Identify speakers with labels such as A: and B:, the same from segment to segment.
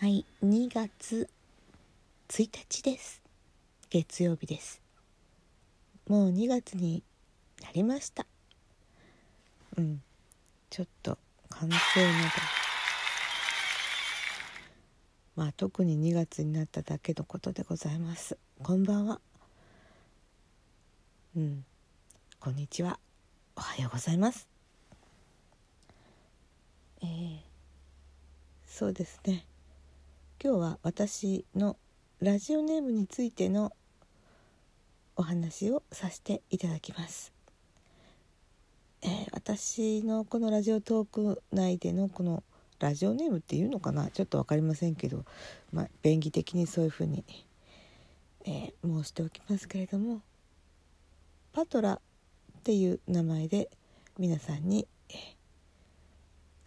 A: はい2月1日です。月曜日です。もう2月になりました。うんちょっと完成などまあ特に2月になっただけのことでございます。こんばんは。うんこんにちは。おはようございます。えー、そうですね。今日は私のラジオネームについてのお話をさせていただきます、えー、私のこのラジオトーク内でのこのラジオネームっていうのかな？ちょっと分かりませんけど、まあ、便宜的にそういうふうに、えー、申しておきますけれどもパトラっていう名前で皆さんに、え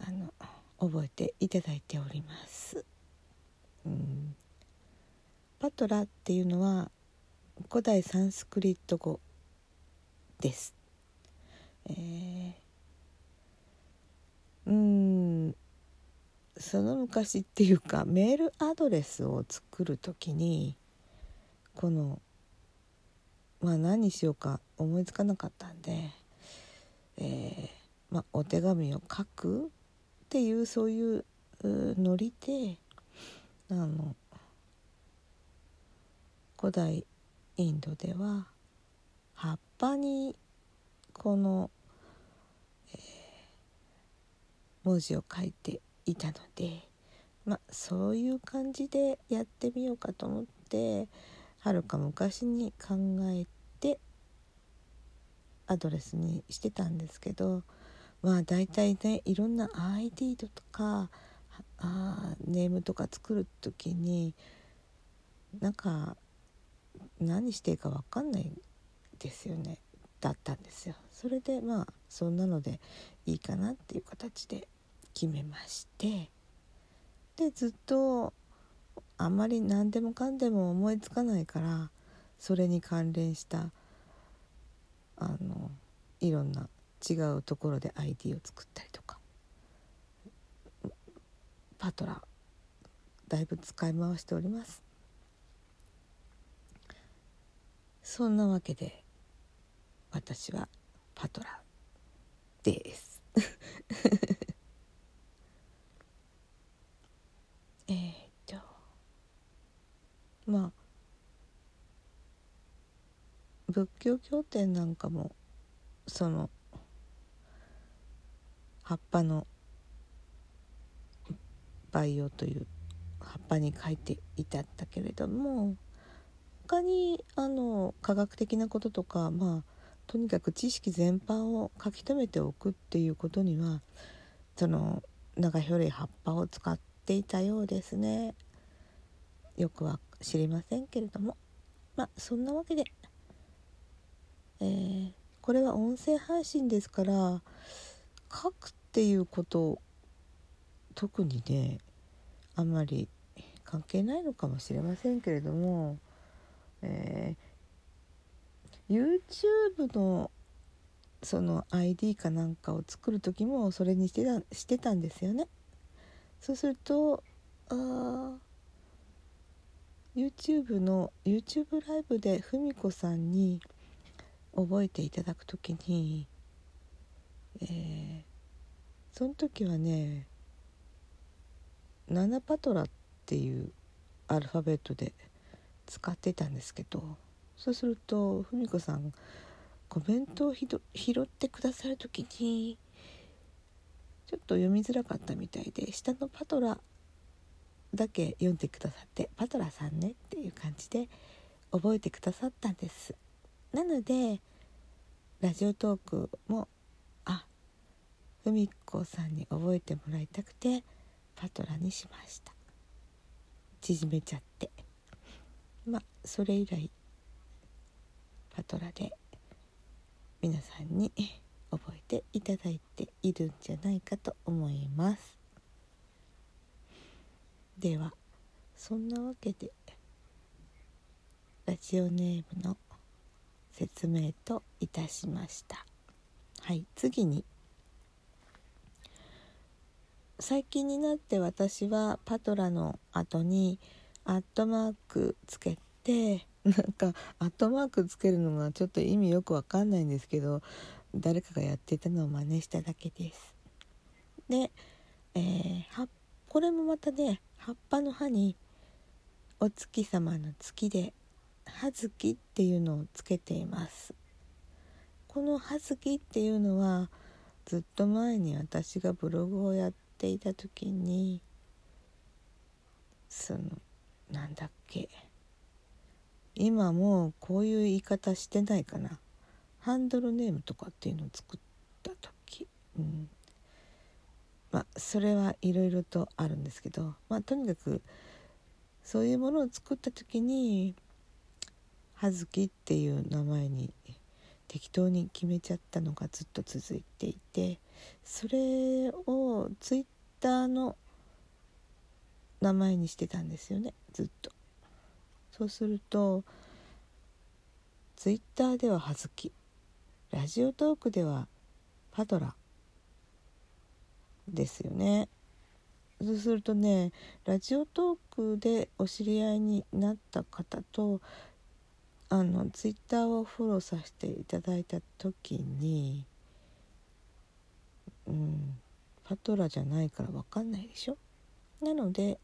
A: ー、あの覚えていただいております。うん、パトラっていうのは古代サンスクリット語です。えー、うんその昔っていうかメールアドレスを作る時にこのまあ何しようか思いつかなかったんで、えーまあ、お手紙を書くっていうそういうノリであの古代インドでは葉っぱにこの、えー、文字を書いていたのでまあそういう感じでやってみようかと思ってはるか昔に考えてアドレスにしてたんですけどまあ大体ねいろんな ID とかあネームとか作る時になんか何していいか分かんないですよね。だったんですよ。それでまあそんなのでいいかなっていう形で決めまして。でずっとあんまり何でもかんでも思いつかないからそれに関連したあのいろんな違うところで ID を作ったりパトラだいぶ使い回しております。そんなわけで私はパトラです。えっとまあ仏教経典なんかもその葉っぱの培養という葉っぱに書いていたんだけれども他にあの科学的なこととかまあとにかく知識全般を書き留めておくっていうことにはその長ひょい葉っぱを使っていたようですね。よくは知りませんけれども。まあそんなわけで、えー、これは音声配信ですから書くっていうこと特にねあんまり関係ないのかもしれませんけれども、えー、YouTube のその ID かなんかを作る時もそれにしてたしてたんですよね。そうするとあ YouTube の YouTube ライブでふみこさんに覚えていただく時に、えー、その時はねナナパトラっていうアルファベットで使ってたんですけどそうするとふみこさんコメントを拾ってくださる時にちょっと読みづらかったみたいで下のパトラだけ読んでくださって「パトラさんね」っていう感じで覚えてくださったんです。なのでラジオトークもあふみこさんに覚えてもらいたくてパトラにしました。縮めちゃって。まあそれ以来パトラで皆さんに覚えていただいているんじゃないかと思います。ではそんなわけでラジオネームの説明といたしました。はい次に。最近になって私はパトラの後にアットマークつけてなんかアットマークつけるのがちょっと意味よくわかんないんですけど誰かがやってたのを真似しただけです。で、えー、これもまたね葉っぱの葉にお月様の月で葉月っていうのをつけています。この葉月っていうのはずっと前に私がブログをやっていた時にそのなんだっけ。今もうこういう言い方してないかな。ハンドルネームとかっていうのを作った時、うん、まあそれはいろいろとあるんですけど。まあとにかくそういうものを作った時に葉月っていう名前に適当に決めちゃったのがずっと続いていてそれをツイッターの名前にしてたんですよねずっと。そうするとツイッターでは葉月ラジオトークではパドラですよね。そうするとねラジオトークでお知り合いになった方とあのツイッターをフォローさせていただいた時にうんパトラじゃないから分かんないでしょ？なので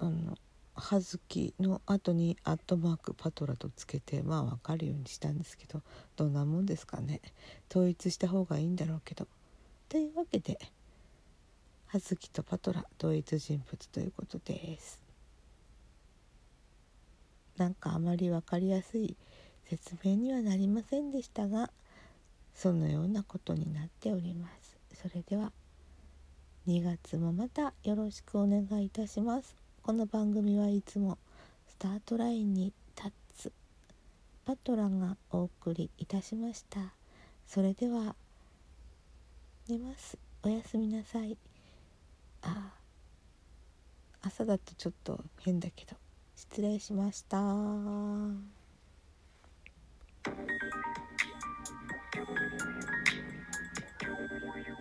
A: あの葉月の後にアットマークパトラとつけてまあ分かるようにしたんですけどどんなもんですかね？統一した方がいいんだろうけど。というわけで葉月とパトラ同一人物ということです。なんかあまり分かりやすい説明にはなりませんでしたがそのようなことになっております。それでは2月もまたよろしくお願いいたします。この番組はいつもスタートラインに立つパトラがお送りいたしました。それでは寝ます。おやすみなさい。あ朝だとちょっと変だけど失礼しました。